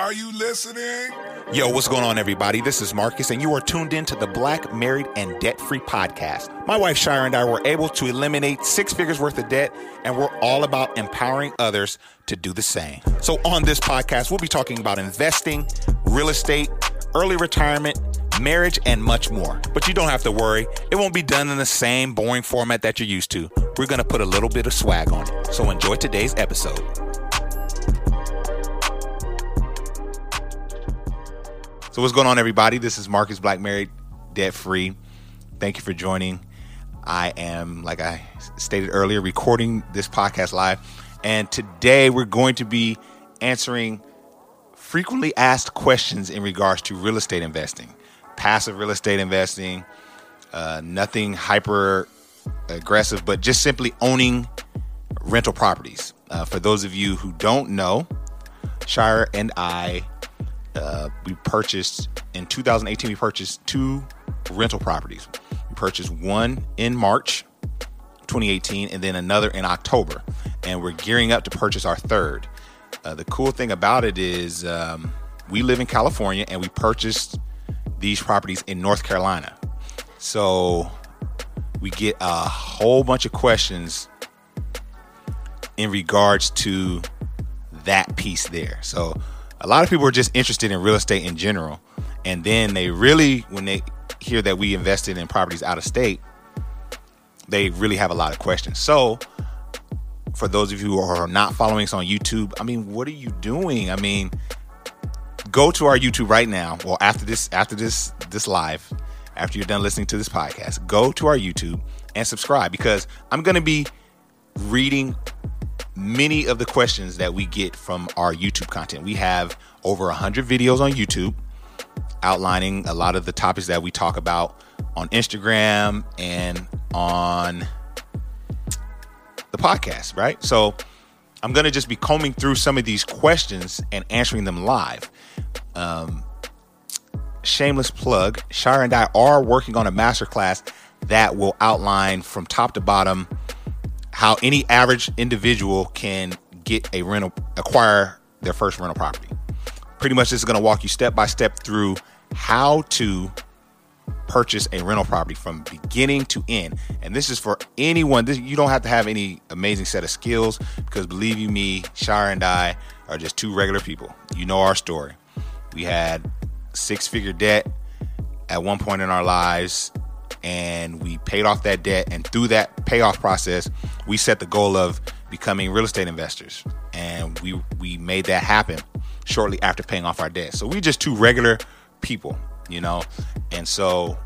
Are you listening? Yo, what's going on, everybody? This is Marcus, and you are tuned in to the Black Married and Debt Free podcast. My wife Shira and I were able to eliminate six figures worth of debt, and we're all about empowering others to do the same. So, on this podcast, we'll be talking about investing, real estate, early retirement, marriage, and much more. But you don't have to worry, it won't be done in the same boring format that you're used to. We're going to put a little bit of swag on it. So, enjoy today's episode. So what's going on, everybody? This is Marcus Black Married, Debt Free. Thank you for joining. I am, like I stated earlier, recording this podcast live, and today we're going to be answering frequently asked questions in regards to real estate investing, passive real estate investing, uh, nothing hyper aggressive, but just simply owning rental properties. Uh, for those of you who don't know, Shira and I uh, we purchased in 2018 we purchased two rental properties. We purchased one in march 2018 and then another in october and we're gearing up to purchase our third. Uh, the cool thing about it is um, we live in california and we purchased these properties in north carolina. So we get a whole bunch of questions in regards to that piece there. So a lot of people are just interested in real estate in general. And then they really, when they hear that we invested in properties out of state, they really have a lot of questions. So, for those of you who are not following us on YouTube, I mean, what are you doing? I mean, go to our YouTube right now. Well, after this, after this, this live, after you're done listening to this podcast, go to our YouTube and subscribe because I'm going to be reading many of the questions that we get from our YouTube content. We have over 100 videos on YouTube outlining a lot of the topics that we talk about on Instagram and on the podcast, right? So I'm going to just be combing through some of these questions and answering them live. Um, shameless plug Shira and I are working on a masterclass that will outline from top to bottom how any average individual can get a rental, acquire their first rental property. Pretty much, this is going to walk you step by step through how to purchase a rental property from beginning to end. And this is for anyone. This, you don't have to have any amazing set of skills because believe you me, Shira and I are just two regular people. You know our story. We had six figure debt at one point in our lives and we paid off that debt. And through that payoff process, we set the goal of becoming real estate investors, and we we made that happen shortly after paying off our debt. So we just two regular people, you know, and so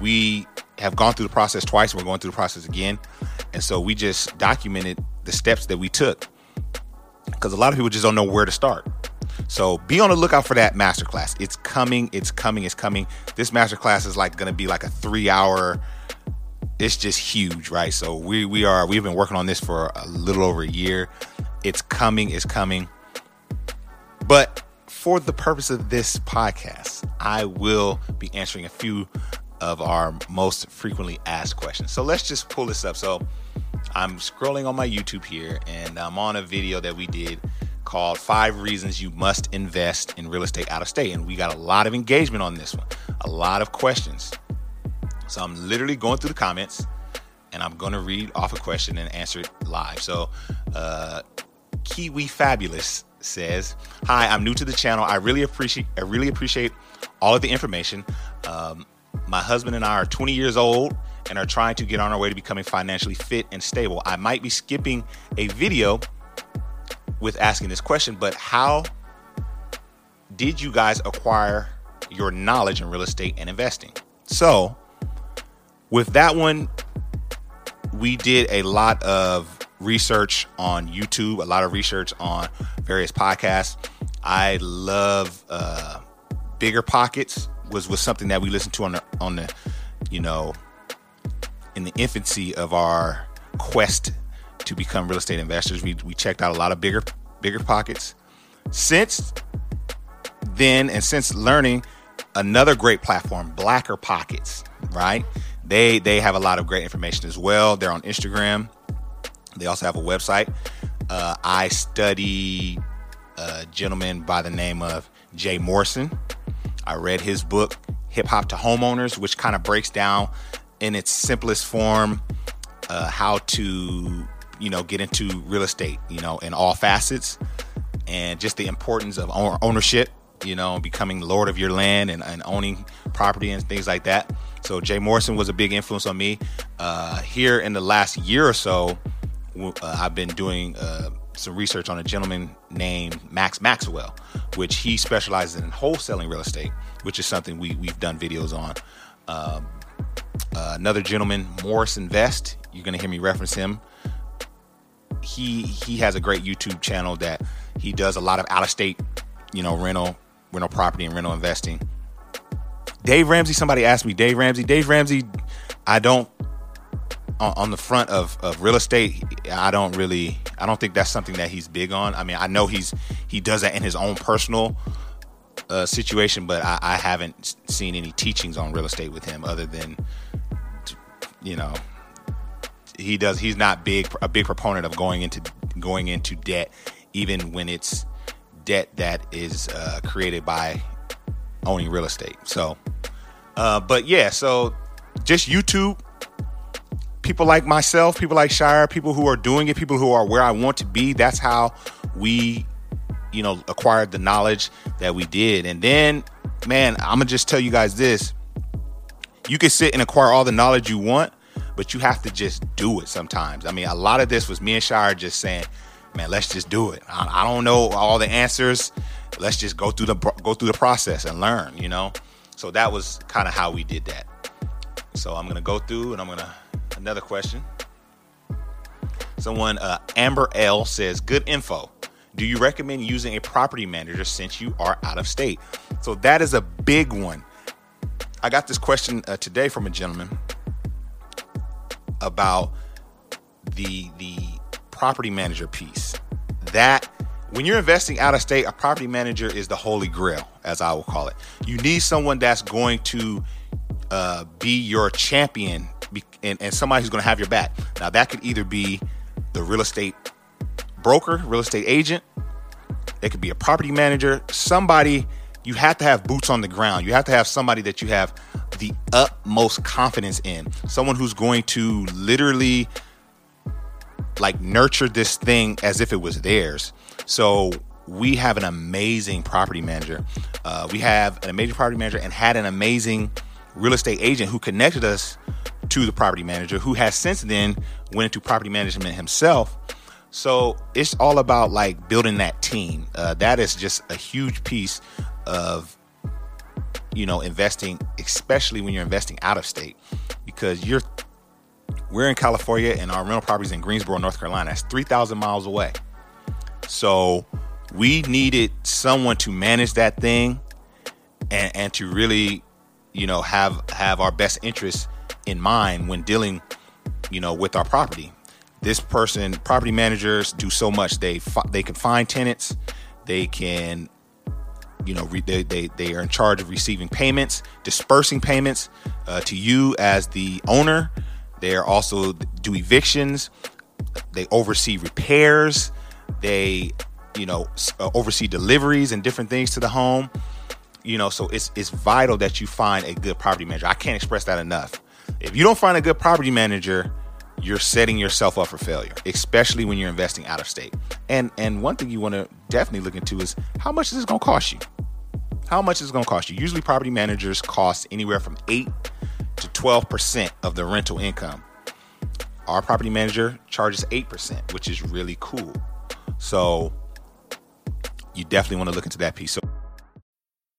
we have gone through the process twice. We're going through the process again, and so we just documented the steps that we took because a lot of people just don't know where to start. So be on the lookout for that masterclass. It's coming, it's coming, it's coming. This masterclass is like gonna be like a three hour, it's just huge, right? So we we are we've been working on this for a little over a year. It's coming, it's coming. But for the purpose of this podcast, I will be answering a few of our most frequently asked questions. So let's just pull this up. So I'm scrolling on my YouTube here and I'm on a video that we did called Five Reasons You Must Invest in Real Estate Out of State. And we got a lot of engagement on this one, a lot of questions. So I'm literally going through the comments and I'm going to read off a question and answer it live. So, uh, Kiwi Fabulous says, "Hi, I'm new to the channel. I really appreciate I really appreciate all of the information. Um, my husband and I are 20 years old and are trying to get on our way to becoming financially fit and stable. I might be skipping a video with asking this question, but how did you guys acquire your knowledge in real estate and investing? So, with that one, we did a lot of research on YouTube, a lot of research on various podcasts. I love uh, BiggerPockets. Was was something that we listened to on the on the you know in the infancy of our quest to become real estate investors. We we checked out a lot of bigger BiggerPockets. Since then, and since learning another great platform, Blacker Pockets, right? They they have a lot of great information as well. They're on Instagram. They also have a website. Uh, I study a gentleman by the name of Jay Morrison. I read his book, Hip Hop to Homeowners, which kind of breaks down in its simplest form uh, how to, you know, get into real estate, you know, in all facets, and just the importance of ownership, you know, becoming lord of your land and, and owning property and things like that. So Jay Morrison was a big influence on me. Uh, here in the last year or so, uh, I've been doing uh, some research on a gentleman named Max Maxwell, which he specializes in wholesaling real estate, which is something we, we've done videos on. Um, uh, another gentleman, Morris Invest, you're going to hear me reference him. He he has a great YouTube channel that he does a lot of out of state, you know, rental rental property and rental investing. Dave Ramsey, somebody asked me, Dave Ramsey, Dave Ramsey, I don't on, the front of, of real estate, I don't really, I don't think that's something that he's big on. I mean, I know he's he does that in his own personal uh, situation, but I, I haven't seen any teachings on real estate with him other than, you know, he does. He's not big a big proponent of going into going into debt, even when it's debt that is uh, created by owning real estate. So, uh, but yeah, so just YouTube people like myself, people like Shira, people who are doing it, people who are where I want to be. That's how we, you know, acquired the knowledge that we did. And then, man, I'm gonna just tell you guys this: you can sit and acquire all the knowledge you want, but you have to just do it sometimes. I mean, a lot of this was me and Shira just saying, "Man, let's just do it." I, I don't know all the answers. Let's just go through the go through the process and learn. You know, so that was kind of how we did that. So I'm gonna go through and I'm gonna Another question. Someone, uh, Amber L says, good info. Do you recommend using a property manager since you are out of state? So that is a big one. I got this question uh, today from a gentleman about the the property manager piece. That when you're investing out of state, a property manager is the holy grail, as I will call it. You need someone that's going to uh, be your champion and, and somebody who's going to have your back. Now, that could either be the real estate broker, real estate agent, it could be a property manager, somebody you have to have boots on the ground. You have to have somebody that you have the utmost confidence in. Someone who's going to literally like nurture this thing as if it was theirs. So we have an amazing property manager. Uh, we have an amazing property manager and had an amazing real estate agent who connected us to the property manager who has since then went into property management himself so it's all about like building that team uh, that is just a huge piece of you know investing especially when you're investing out of state because you're we're in california and our rental properties in greensboro north carolina that's 3000 miles away so we needed someone to manage that thing and, and to really you know have have our best interests in mind when dealing, you know, with our property. This person, property managers, do so much. They they can find tenants. They can, you know, re, they, they they are in charge of receiving payments, dispersing payments uh, to you as the owner. They are also do evictions. They oversee repairs. They, you know, uh, oversee deliveries and different things to the home you know so it's it's vital that you find a good property manager i can't express that enough if you don't find a good property manager, you're setting yourself up for failure, especially when you're investing out of state. And and one thing you want to definitely look into is how much is this going to cost you? How much is it going to cost you? Usually property managers cost anywhere from 8 to 12% of the rental income. Our property manager charges 8%, which is really cool. So you definitely want to look into that piece. So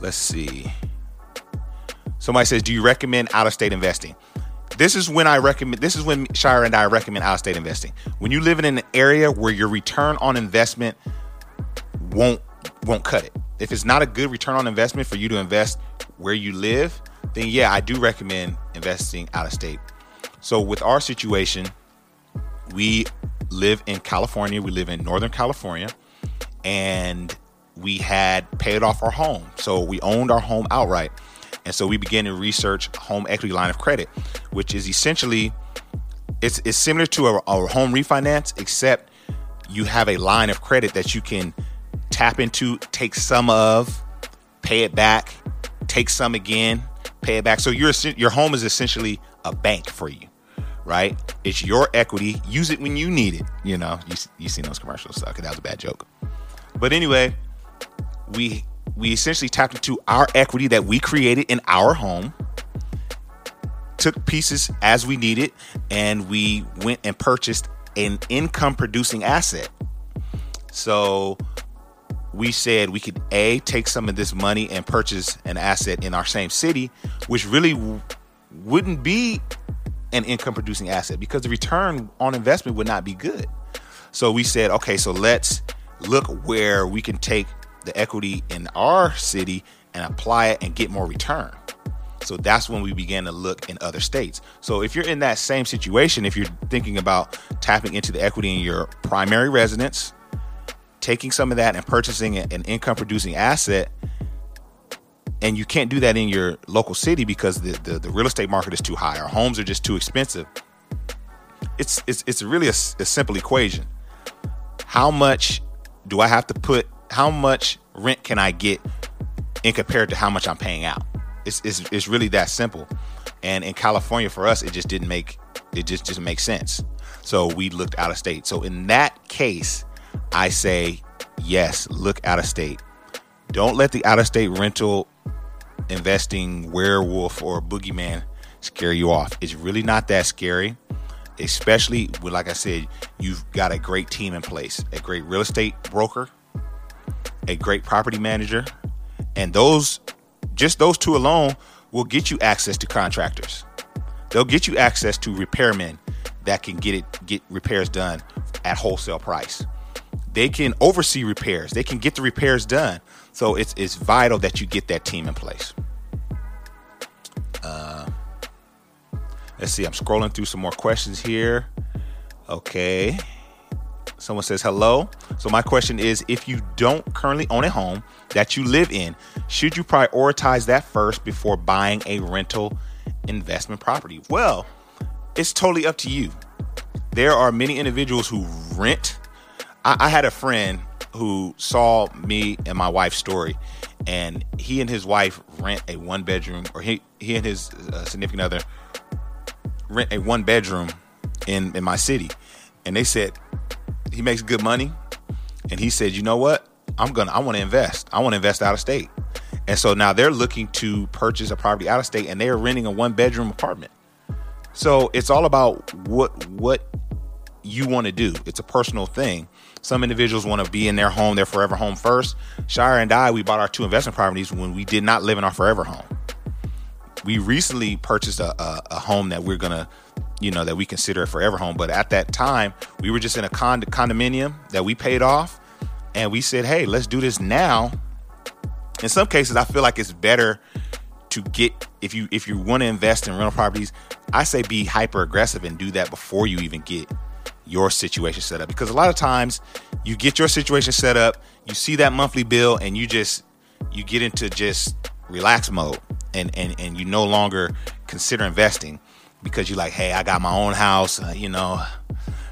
Let's see. Somebody says, "Do you recommend out-of-state investing?" This is when I recommend. This is when Shira and I recommend out-of-state investing. When you live in an area where your return on investment won't won't cut it. If it's not a good return on investment for you to invest where you live, then yeah, I do recommend investing out of state. So with our situation, we live in California. We live in Northern California, and we had paid off our home. So we owned our home outright. And so we began to research home equity line of credit, which is essentially it's, it's similar to a, a home refinance, except you have a line of credit that you can tap into, take some of, pay it back, take some again, pay it back. So your your home is essentially a bank for you, right? It's your equity. Use it when you need it. You know, you you seen those commercials? So that was a bad joke. But anyway, we we essentially tapped into our equity that we created in our home took pieces as we needed and we went and purchased an income producing asset. So we said we could a take some of this money and purchase an asset in our same city which really w- wouldn't be an income producing asset because the return on investment would not be good. So we said okay so let's look where we can take the equity in our city and apply it and get more return. So that's when we began to look in other states. So if you're in that same situation, if you're thinking about tapping into the equity in your primary residence, taking some of that and purchasing an income producing asset, and you can't do that in your local city because the, the, the real estate market is too high. Our homes are just too expensive. It's it's it's really a, a simple equation. How much do I have to put how much rent can I get in compared to how much I'm paying out? It's, it's, it's really that simple. And in California, for us, it just didn't make it just doesn't make sense. So we looked out of state. So in that case, I say yes, look out of state. Don't let the out of state rental investing werewolf or boogeyman scare you off. It's really not that scary, especially when, like I said, you've got a great team in place, a great real estate broker a great property manager, and those just those two alone will get you access to contractors. They'll get you access to repairmen that can get it get repairs done at wholesale price. They can oversee repairs. They can get the repairs done. So it's it's vital that you get that team in place. Uh, let's see. I'm scrolling through some more questions here. Okay. Someone says hello. So my question is if you don't currently own a home that you live in, should you prioritize that first before buying a rental investment property? Well, it's totally up to you. There are many individuals who rent. I, I had a friend who saw me and my wife's story, and he and his wife rent a one bedroom, or he he and his uh, significant other rent a one bedroom in in my city, and they said he makes good money, and he said, you know what? I'm gonna I want to invest. I want to invest out of state. And so now they're looking to purchase a property out of state and they're renting a one bedroom apartment. So it's all about what what you want to do. It's a personal thing. Some individuals want to be in their home, their forever home first. Shira and I, we bought our two investment properties when we did not live in our forever home. We recently purchased a, a, a home that we're gonna you know, that we consider a forever home. But at that time, we were just in a cond- condominium that we paid off, and we said, "Hey, let's do this now." In some cases, I feel like it's better to get if you if you want to invest in rental properties. I say be hyper aggressive and do that before you even get your situation set up because a lot of times you get your situation set up, you see that monthly bill, and you just you get into just relax mode and and and you no longer consider investing because you're like, hey, I got my own house, uh, you know.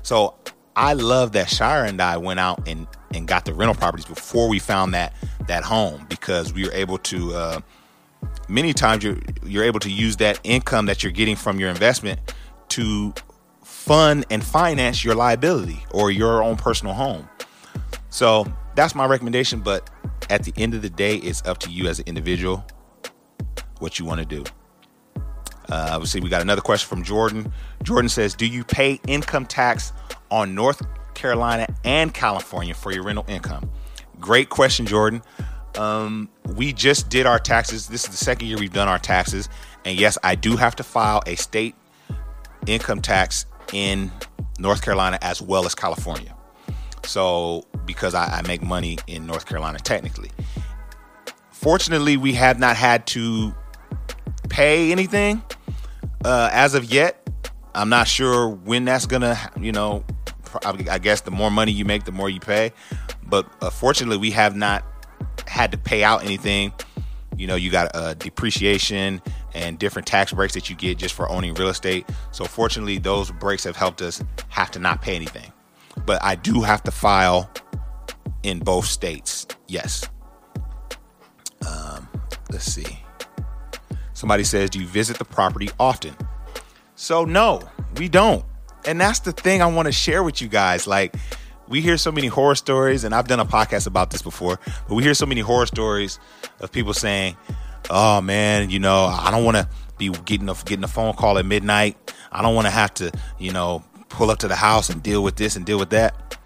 So I love that Shira and I went out and, and got the rental properties before we found that that home because we were able to. Uh, many times you're you're able to use that income that you're getting from your investment to fund and finance your liability or your own personal home. So that's my recommendation. But at the end of the day, it's up to you as an individual what you want to do. Uh, obviously, we got another question from Jordan. Jordan says, "Do you pay income tax on North Carolina and California for your rental income?" Great question, Jordan. Um, we just did our taxes. This is the second year we've done our taxes, and yes, I do have to file a state income tax in North Carolina as well as California. So, because I, I make money in North Carolina, technically. Fortunately, we have not had to pay anything uh, as of yet. I'm not sure when that's gonna, you know, I guess the more money you make, the more you pay. But uh, fortunately, we have not had to pay out anything. You know, you got a depreciation and different tax breaks that you get just for owning real estate. So fortunately, those breaks have helped us have to not pay anything. But I do have to file in both states. Yes. Um, let's see. Somebody says, Do you visit the property often? So, no, we don't. And that's the thing I want to share with you guys. Like, we hear so many horror stories, and I've done a podcast about this before, but we hear so many horror stories of people saying, "Oh man, you know, I don't want to be getting a getting a phone call at midnight. I don't want to have to, you know, pull up to the house and deal with this and deal with that."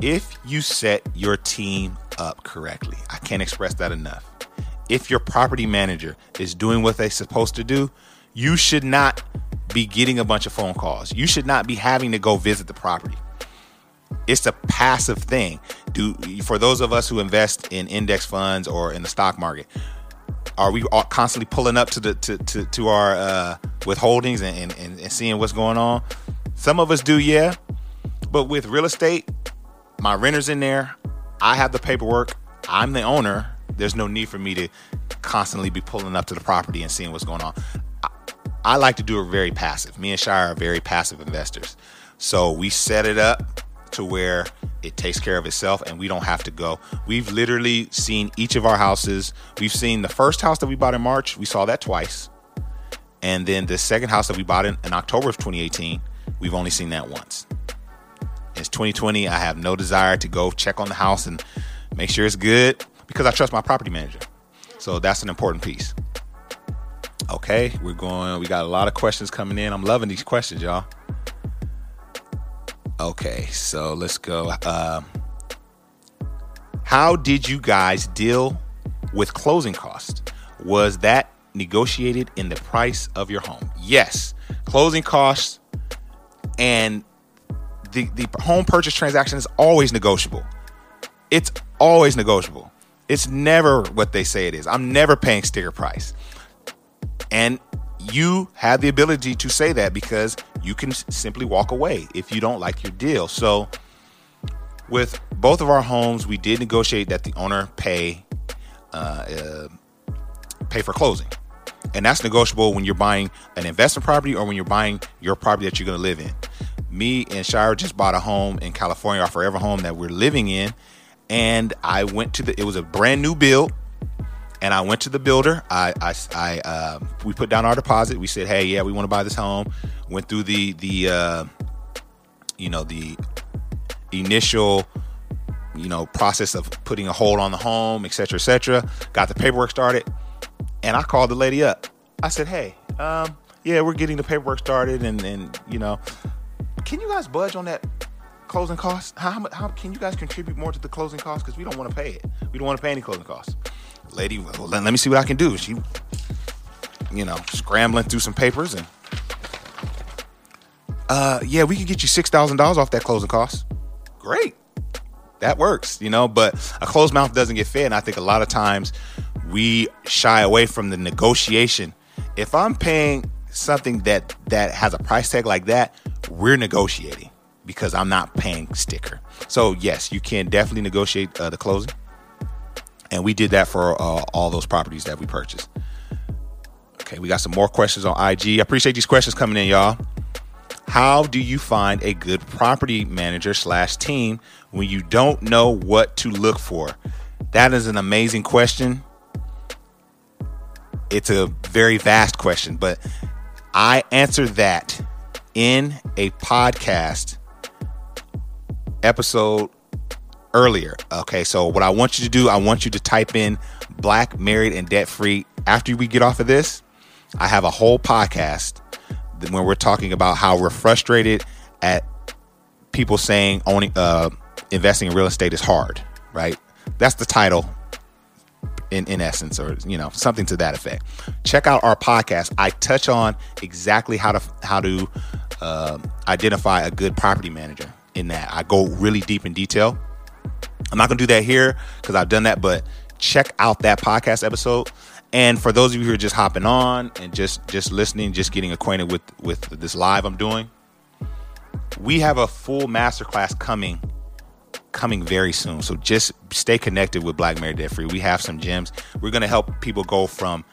If you set your team up correctly, I can't express that enough. If your property manager is doing what they're supposed to do, you should not be getting a bunch of phone calls. You should not be having to go visit the property it's a passive thing. Do for those of us who invest in index funds or in the stock market, are we constantly pulling up to the to to, to our uh, withholdings and, and, and seeing what's going on? Some of us do, yeah. But with real estate, my renter's in there. I have the paperwork. I'm the owner. There's no need for me to constantly be pulling up to the property and seeing what's going on. I, I like to do it very passive. Me and Shira are very passive investors. So we set it up to where it takes care of itself and we don't have to go. We've literally seen each of our houses. We've seen the first house that we bought in March, we saw that twice. And then the second house that we bought in, in October of 2018, we've only seen that once. It's 2020. I have no desire to go check on the house and make sure it's good because I trust my property manager. So that's an important piece. Okay, we're going. We got a lot of questions coming in. I'm loving these questions, y'all. Okay, so let's go. Uh, how did you guys deal with closing costs? Was that negotiated in the price of your home? Yes, closing costs and the, the home purchase transaction is always negotiable. It's always negotiable. It's never what they say it is. I'm never paying sticker price. And you have the ability to say that because you can simply walk away if you don't like your deal. So, with both of our homes, we did negotiate that the owner pay uh, uh, pay for closing, and that's negotiable when you're buying an investment property or when you're buying your property that you're going to live in. Me and Shira just bought a home in California, our forever home that we're living in, and I went to the. It was a brand new build and I went to the builder. I, I, I uh, we put down our deposit. We said, hey, yeah, we want to buy this home. Went through the the uh, you know the initial you know process of putting a hold on the home, etc., etc. Got the paperwork started, and I called the lady up. I said, hey, um, yeah, we're getting the paperwork started, and and you know, can you guys budge on that closing costs? How, how can you guys contribute more to the closing costs? Because we don't want to pay it. We don't want to pay any closing costs lady, let, let me see what I can do. She, you know, scrambling through some papers and, uh, yeah, we can get you six thousand dollars off that closing cost. Great, that works, you know. But a closed mouth doesn't get fed, and I think a lot of times we shy away from the negotiation. If I'm paying something that that has a price tag like that, we're negotiating because I'm not paying sticker. So yes, you can definitely negotiate uh, the closing. And we did that for uh, all those properties that we purchased. Okay, we got some more questions on IG. I appreciate these questions coming in, y'all. How do you find a good property manager slash team when you don't know what to look for? That is an amazing question. It's a very vast question, but I answer that in a podcast episode earlier. Okay, so what I want you to do, I want you to type in black, married, and debt free. After we get off of this, I have a whole podcast when we're talking about how we're frustrated at people saying owning uh, investing in real estate is hard, right? That's the title in, in essence, or you know, something to that effect. Check out our podcast. I touch on exactly how to how to uh, identify a good property manager in that. I go really deep in detail. I'm not gonna do that here because I've done that, but check out that podcast episode. And for those of you who are just hopping on and just just listening, just getting acquainted with with this live I'm doing, we have a full masterclass coming coming very soon. So just stay connected with Black Married Debt Free. We have some gems. We're going to help people go from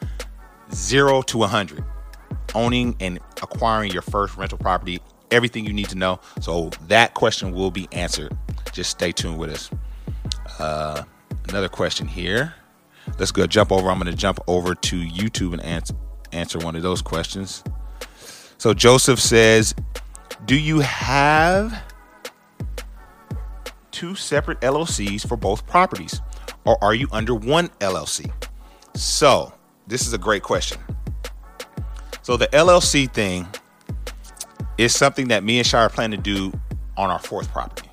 zero to 100, owning and acquiring your first rental property, everything you need to know. So that question will be answered. Just stay tuned with us. Uh, another question here. Let's go jump over. I'm going to jump over to YouTube and answer, answer one of those questions. So Joseph says, Do you have two separate LLCs for both properties, or are you under one LLC? So, this is a great question. So, the LLC thing is something that me and Shira plan to do on our fourth property.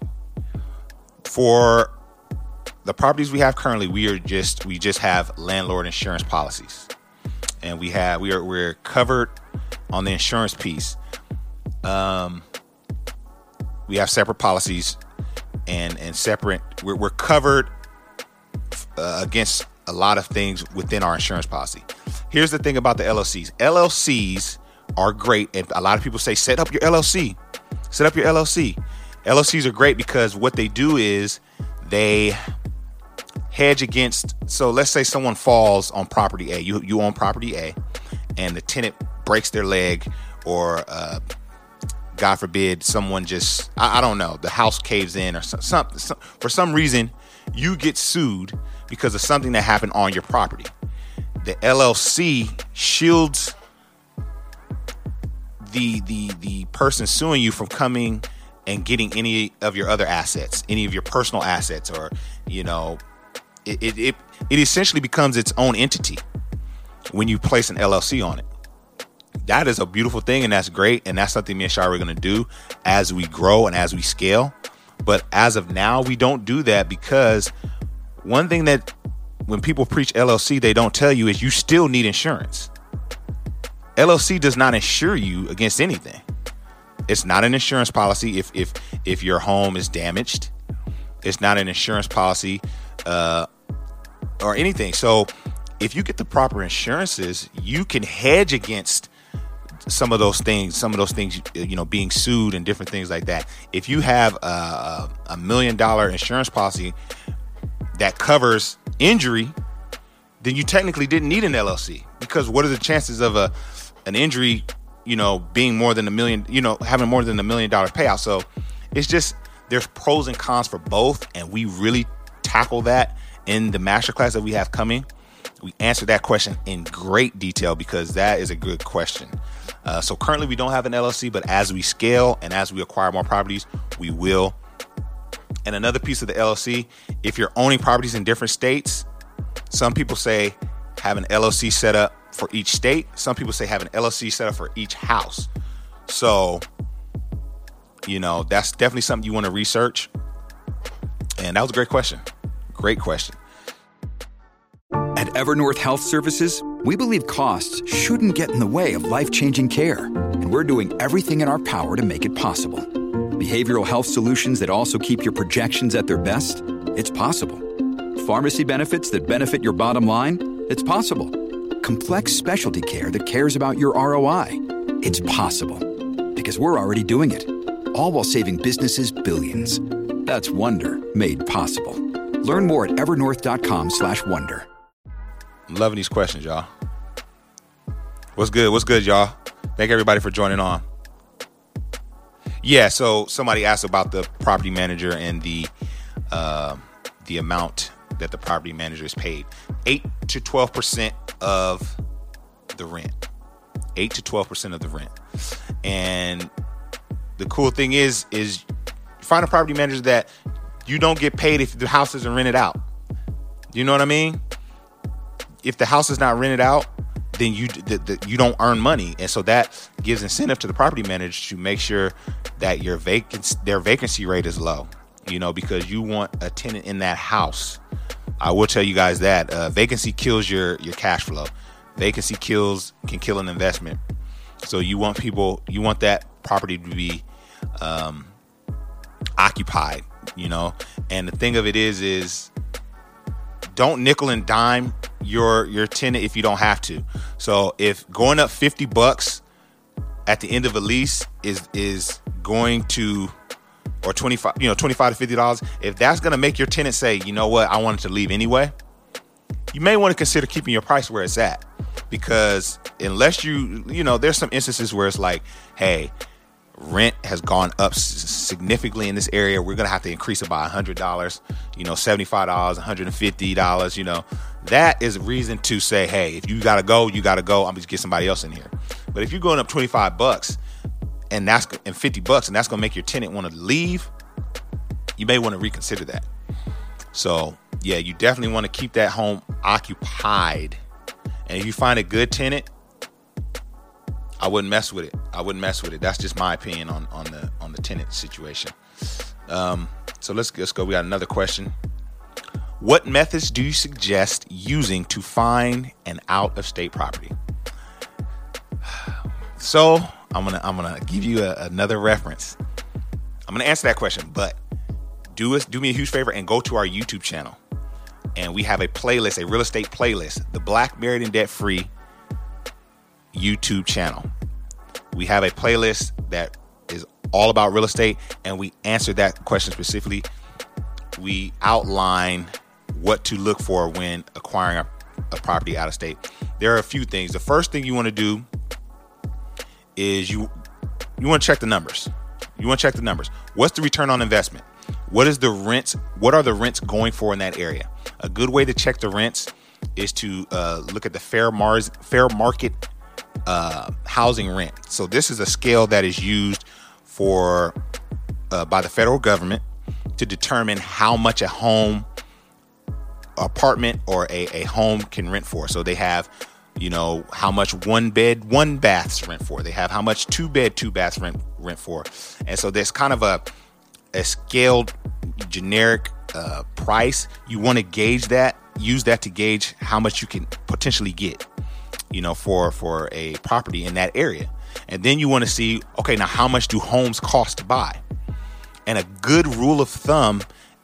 For the properties we have currently, we are just we just have landlord insurance policies, and we have we are we're covered on the insurance piece. Um, we have separate policies and and separate. We're, we're covered uh, against a lot of things within our insurance policy. Here's the thing about the LLCs. LLCs are great, and a lot of people say set up your LLC. Set up your LLC. LLCs are great because what they do is they hedge against. So let's say someone falls on property A. You you own property A, and the tenant breaks their leg or uh, God forbid, someone just, I, I don't know, the house caves in or something. Some, for some reason, you get sued because of something that happened on your property. The LLC shields the the the person suing you from coming and getting any of your other assets, any of your personal assets, or you know, it it it, it essentially becomes its own entity when you place an LLC on it. That is a beautiful thing and that's great and that's something me and Shira are going to do as we grow and as we scale. But as of now we don't do that because one thing that when people preach LLC they don't tell you is you still need insurance LLC does not insure you against anything. It's not an insurance policy if if if your home is damaged. It's not an insurance policy uh, or anything. So if you get the proper insurances you can hedge against some of those things, some of those things, you know, being sued and different things like that. If you have a, a million dollar insurance policy that covers injury, then you technically didn't need an LLC because what are the chances of a an injury, you know, being more than a million, you know, having more than a million dollar payout? So it's just there's pros and cons for both, and we really tackle that in the masterclass that we have coming. We answer that question in great detail because that is a good question. Uh, so currently we don't have an LLC, but as we scale and as we acquire more properties, we will. And another piece of the LLC, if you're owning properties in different states, some people say have an LLC set up for each state. Some people say have an LLC set up for each house. So, you know, that's definitely something you want to research. And that was a great question. Great question. At Evernorth Health Services, we believe costs shouldn't get in the way of life changing care, and we're doing everything in our power to make it possible. Behavioral health solutions that also keep your projections at their best? It's possible. Pharmacy benefits that benefit your bottom line? It's possible. Complex specialty care that cares about your ROI? It's possible. Because we're already doing it. All while saving businesses billions. That's Wonder made possible. Learn more at evernorth.com/wonder. I'm loving these questions, y'all. What's good? What's good, y'all? Thank everybody for joining on. Yeah, so somebody asked about the property manager and the uh, the amount that the property manager is paid. 8 to 12% of the rent. 8 to 12% of the rent. And the cool thing is is find a property manager that you don't get paid if the house isn't rented out. You know what I mean? If the house is not rented out, then you the, the, you don't earn money, and so that gives incentive to the property manager to make sure that your vacancy their vacancy rate is low. You know, because you want a tenant in that house. I will tell you guys that uh, vacancy kills your your cash flow. Vacancy kills can kill an investment. So you want people, you want that property to be um, occupied. You know, and the thing of it is, is don't nickel and dime your your tenant if you don't have to. So if going up 50 bucks at the end of a lease is is going to or 25 you know 25 to 50 dollars if that's going to make your tenant say you know what? I wanted to leave anyway you may want to consider keeping your price where it's at. Because unless you you know there's some instances where it's like hey rent has gone up significantly in this area. We're going to have to increase it by $100 you know $75 $150 you know. That is a reason to say hey if you got to go you got to go. I'm to get somebody else in here. But if you're going up 25 bucks and that's and 50 bucks and that's going to make your tenant want to leave you may want to reconsider that so yeah you definitely want to keep that home occupied and if you find a good tenant I wouldn't mess with it. I wouldn't mess with it. That's just my opinion on on the on the tenant situation. Um, so let's let's go. We got another question. What methods do you suggest using to find an out of state property? So I'm gonna I'm gonna give you a, another reference. I'm gonna answer that question, but do us do me a huge favor and go to our YouTube channel, and we have a playlist, a real estate playlist, the Black Married and Debt Free YouTube channel. We have a playlist that is all about real estate, and we answer that question specifically. We outline what to look for when acquiring a, a property out of state. There are a few things. The first thing you want to do is you you want to check the numbers. You want to check the numbers. What's the return on investment? What is the rents? What are the rents going for in that area? A good way to check the rents is to uh, look at the fair mars fair market uh, housing rent. So this is a scale that is used for uh, by the federal government to determine how much a home, apartment, or a, a home can rent for. So they have, you know, how much one bed, one baths rent for. They have how much two bed, two baths rent rent for. And so there's kind of a a scaled generic uh, price. You want to gauge that, use that to gauge how much you can potentially get you know, for for a property in that area. And then you want to see, okay, now how much do homes cost to buy? And a good rule of thumb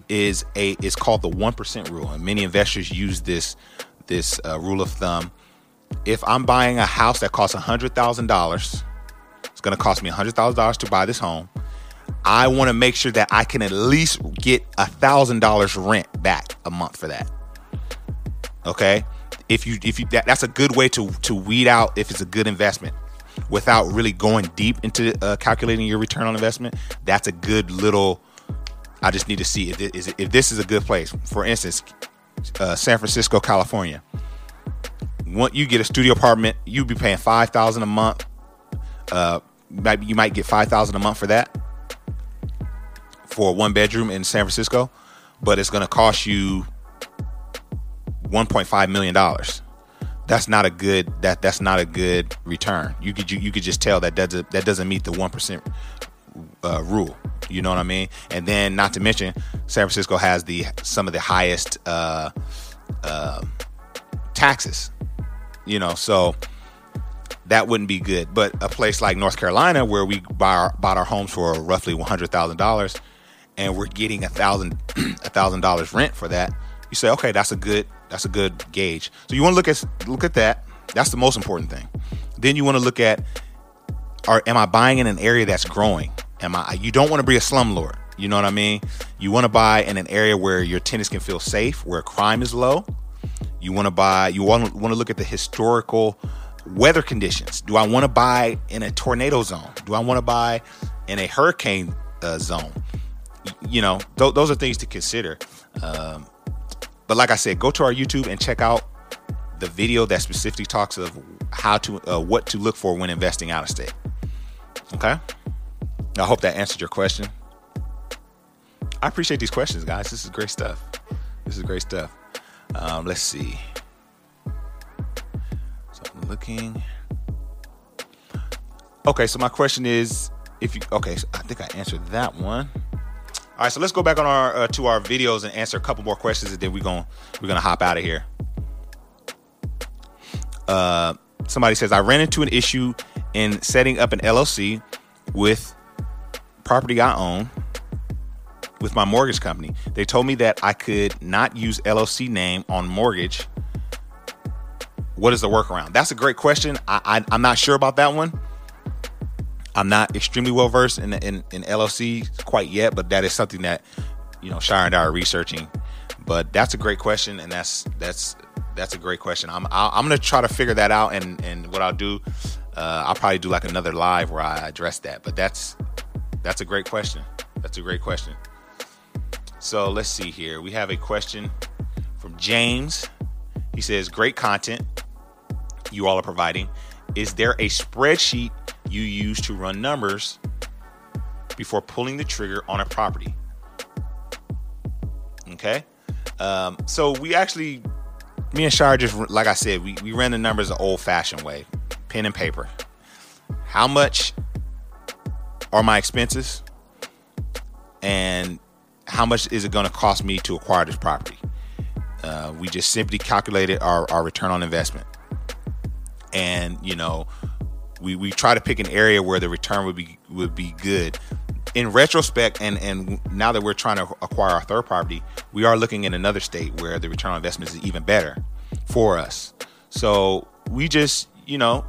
is a is called the one percent rule, and many investors use this this uh, rule of thumb. If I'm buying a house that costs hundred thousand dollars, it's going to cost me hundred thousand dollars to buy this home. I want to make sure that I can at least get a thousand dollars rent back a month for that. Okay, if you if you that, that's a good way to to weed out if it's a good investment without really going deep into uh, calculating your return on investment. That's a good little. I just need to see if, this, if this is a good place. For instance, uh, San Francisco, California. Once you get a studio apartment, you'd be paying five thousand a month. Uh, you might get five thousand a month for that for one bedroom in San Francisco, but it's going to cost you 1.5 million dollars. That's not a good that that's not a good return. You could you, you could just tell that doesn't that doesn't meet the one percent uh, rule. You know what I mean? And then not to mention, San Francisco has the some of the highest uh, uh, taxes. You know, so that wouldn't be good. But a place like North Carolina, where we buy our, bought our homes for roughly one hundred thousand dollars, and we're getting a thousand a thousand dollars rent for that, you say, okay, that's a good that's a good gauge. So you want to look at look at that. That's the most important thing. Then you want to look at are am I buying in an area that's growing? Am I you don't want to be a slumlord. You know what I mean? You want to buy in an area where your tenants can feel safe, where crime is low. You want to buy you want to, look at the historical weather conditions. Do I want to buy in a tornado zone? Do I want to buy in a hurricane uh, zone? You know, th- those are things to consider. Um, but like I said, go to our YouTube and check out the video that specifically talks of how to uh, what to look for when investing out of state. Okay. I hope that answered your question. I appreciate these questions, guys. This is great stuff. This is great stuff. Um, let's see. So I'm looking. Okay, so my question is, if you okay, so I think I answered that one. All right, so let's go back on our uh, to our videos and answer a couple more questions, and then we're gonna we're gonna hop out of here. Uh, somebody says I ran into an issue in setting up an LLC with property I own with my mortgage company. They told me that I could not use LLC name on mortgage. What is the workaround? That's a great question. I, I am not sure about that one. I'm not extremely well versed in, in in LLC quite yet, but that is something that you know Shira and I are researching. But that's a great question, and that's that's that's a great question. I'm I'm gonna try to figure that out, and and what I'll do, uh, I'll probably do like another live where I address that. But that's that's a great question. That's a great question. So let's see here. We have a question from James. He says, "Great content you all are providing. Is there a spreadsheet you use to run numbers before pulling the trigger on a property?" Okay. Um, so we actually me and Shira just like I said, we, we ran the numbers the old fashioned way, pen and paper. How much are my expenses? And how much is it going to cost me to acquire this property? Uh, we just simply calculated our, our return on investment. And, you know, we, we try to pick an area where the return would be would be good in retrospect, and and now that we're trying to acquire our third property, we are looking in another state where the return on investment is even better for us. So we just, you know,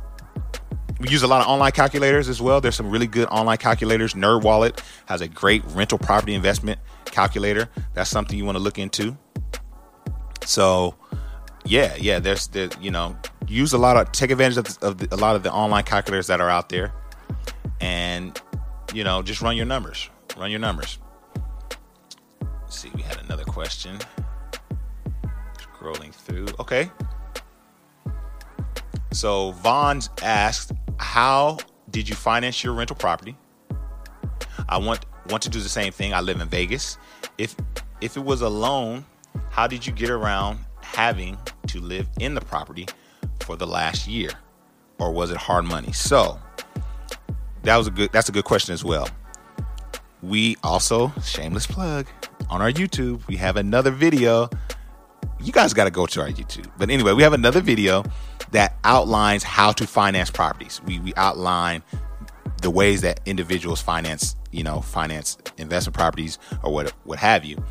we use a lot of online calculators as well. There's some really good online calculators. NerdWallet has a great rental property investment calculator. That's something you want to look into. So, yeah, yeah, there's the you know use a lot of take advantage of, the, of the, a lot of the online calculators that are out there, and you know, just run your numbers. Run your numbers. Let's see, we had another question. Scrolling through. Okay. So Vaughn asked, "How did you finance your rental property?" I want want to do the same thing. I live in Vegas. If if it was a loan, how did you get around having to live in the property for the last year, or was it hard money? So that was a good that's a good question as well. We also shameless plug on our YouTube. We have another video. You guys got to go to our YouTube. But anyway, we have another video that outlines how to finance properties. We we outline the ways that individuals finance, you know, finance investment properties or what what have you.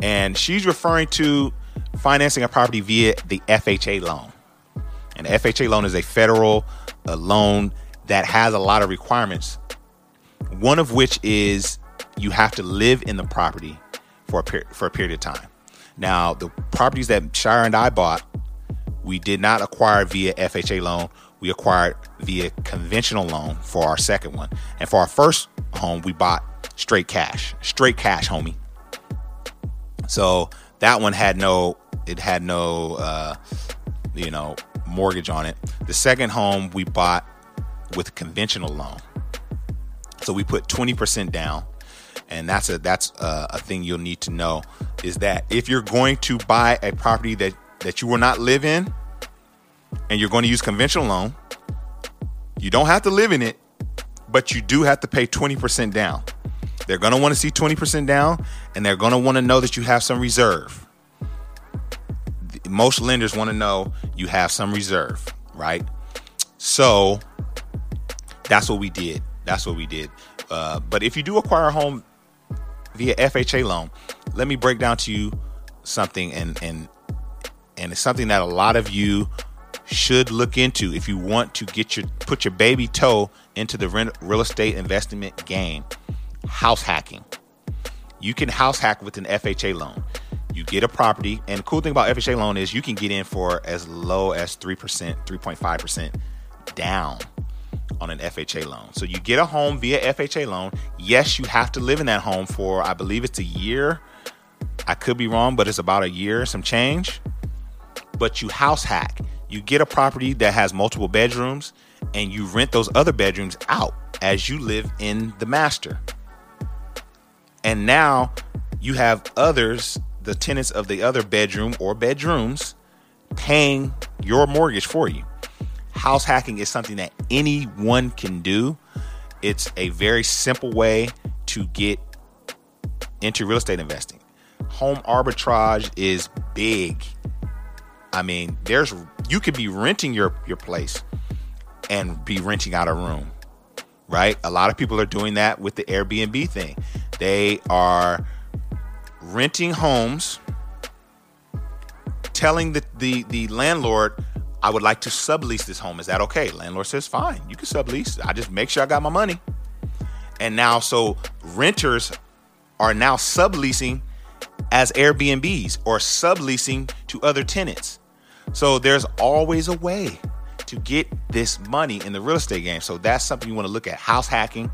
And she's referring to financing a property via the FHA loan. And the FHA loan is a federal a loan that has a lot of requirements. One of which is you have to live in the property for a per- for a period of time. Now, the properties that Shira and I bought, we did not acquire via FHA loan. We acquired via conventional loan for our second one. And for our first home, we bought straight cash. Straight cash, homie. So that one had no it had no uh, you know mortgage on it. The second home we bought with conventional loan. So we put 20% down. And that's a that's a, a thing you'll need to know is that if you're going to buy a property that that you will not live in and you're going to use conventional loan, you don't have to live in it, but you do have to pay 20% down. They're going to want to see 20% down and they're going to want to know that you have some reserve. Most lenders want to know you have some reserve, right? So that's what we did. That's what we did. Uh, but if you do acquire a home via FHA loan, let me break down to you something, and and and it's something that a lot of you should look into if you want to get your put your baby toe into the real estate investment game. House hacking. You can house hack with an FHA loan. You get a property, and the cool thing about FHA loan is you can get in for as low as 3%, 3.5% down on an FHA loan. So you get a home via FHA loan. Yes, you have to live in that home for, I believe it's a year I could be wrong, but it's about a year, some change. But you house hack. You get a property that has multiple bedrooms and you rent those other bedrooms out as you live in the master. And now you have others, the tenants of the other bedroom or bedrooms, paying your mortgage for you. House hacking is something that anyone can do. It's a very simple way to get into real estate investing. Home arbitrage is big. I mean, there's you could be renting your your place and be renting out a room. Right? A lot of people are doing that with the Airbnb thing. They are renting homes telling the, the the landlord I would like to sublease this home. Is that okay? Landlord says, fine, you can sublease. I just make sure I got my money. And now, so renters are now subleasing as Airbnbs or subleasing to other tenants. So there's always a way to get this money in the real estate game. So that's something you want to look at. House hacking,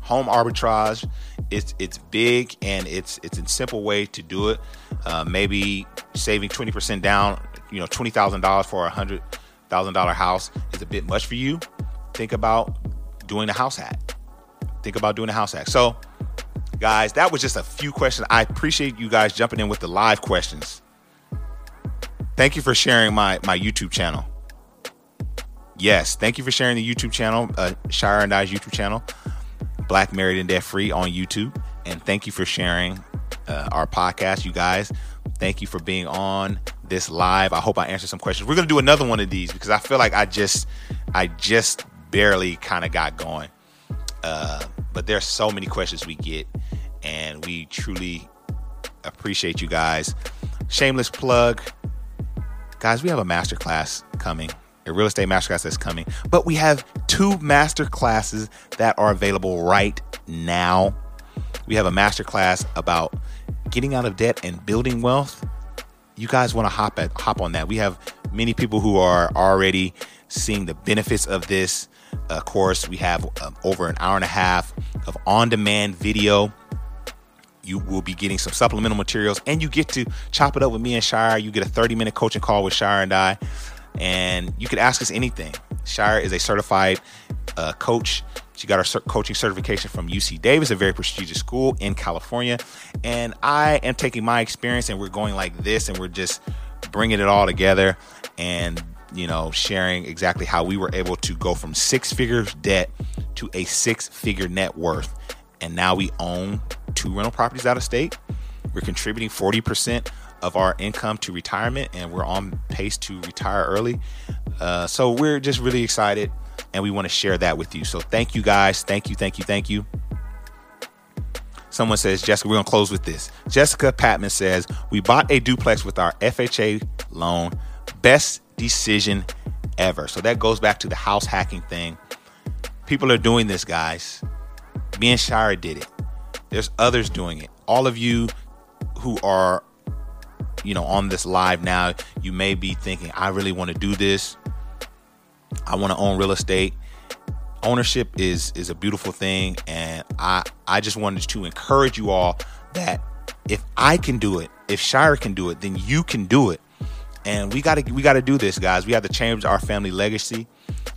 home arbitrage. It's it's big and it's it's a simple way to do it. Uh, maybe saving 20% down, you know, $20,000 for a $100,000 house is a bit much for you. Think about doing a house hack. Think about doing a house hack. So, guys, that was just a few questions. I appreciate you guys jumping in with the live questions. Thank you for sharing my my YouTube channel. Yes, thank you for sharing the YouTube channel, uh, Shira and I's YouTube channel, Black Married and Debt Free on YouTube, and thank you for sharing uh, our podcast, you guys. Thank you for being on this live. I hope I answered some questions. We're gonna do another one of these because I feel like I just, I just barely kind of got going. Uh, but there's so many questions we get, and we truly appreciate you guys. Shameless plug, guys. We have a masterclass coming, a real estate masterclass that's coming. But we have two master classes that are available right now. We have a masterclass about getting out of debt and building wealth, you guys want to hop at hop on that. We have many people who are already seeing the benefits of this. Of course, we have um, over an hour and a half of on-demand video. You will be getting some supplemental materials, and you get to chop it up with me and Shira. You get a 30-minute coaching call with Shira and I, and you can ask us anything. Shira is a certified uh, coach she got her coaching certification from UC Davis, a very prestigious school in California. And I am taking my experience and we're going like this and we're just bringing it all together and, you know, sharing exactly how we were able to go from six figures debt to a six figure net worth. And now we own two rental properties out of state. We're contributing 40% of our income to retirement and we're on pace to retire early. Uh, so we're just really excited and we want to share that with you. So thank you guys. Thank you, thank you, thank you. Someone says, Jessica, we're going to close with this. Jessica Patman says, We bought a duplex with our FHA loan. Best decision ever. So that goes back to the house hacking thing. People are doing this, guys. Me and Shira did it. There's others doing it. All of you who are, you know, on this live now, you may be thinking, I really want to do this. I want to own real estate. Ownership is is a beautiful thing, and I I just wanted to encourage you all that if I can do it, if Shira can do it, then you can do it. And we got to we got to do this, guys. We have to change our family legacy.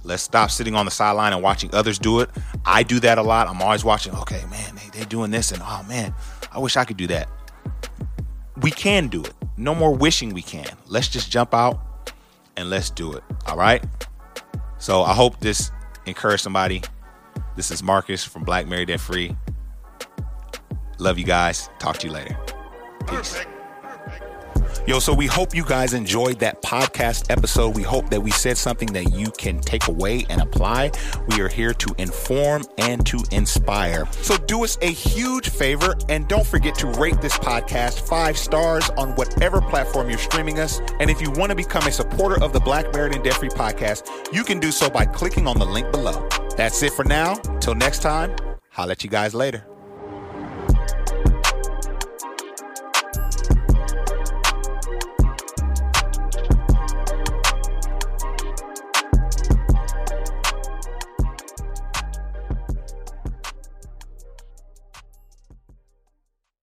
Let's stop sitting on the sideline and watching others do it. I do that a lot. I'm always watching. Okay, man, they, they doing this, and oh man, I wish I could do that. We can do it. No more wishing we can. Let's just jump out and let's do it. All right. So I hope this encouraged somebody. This is Marcus from Black Married Debt Free. Love you guys. Talk to you later. Peace. Perfect. Yo, so we hope you guys enjoyed that podcast episode. We hope that we said something that you can take away and apply. We are here to inform and to inspire. So do us a huge favor and don't forget to rate this podcast five stars on whatever platform you're streaming us. And if you want to become a supporter of the Black Married and Debt Free podcast, you can do so by clicking on the link below. That's it for now. Till next time, I'll let you guys later.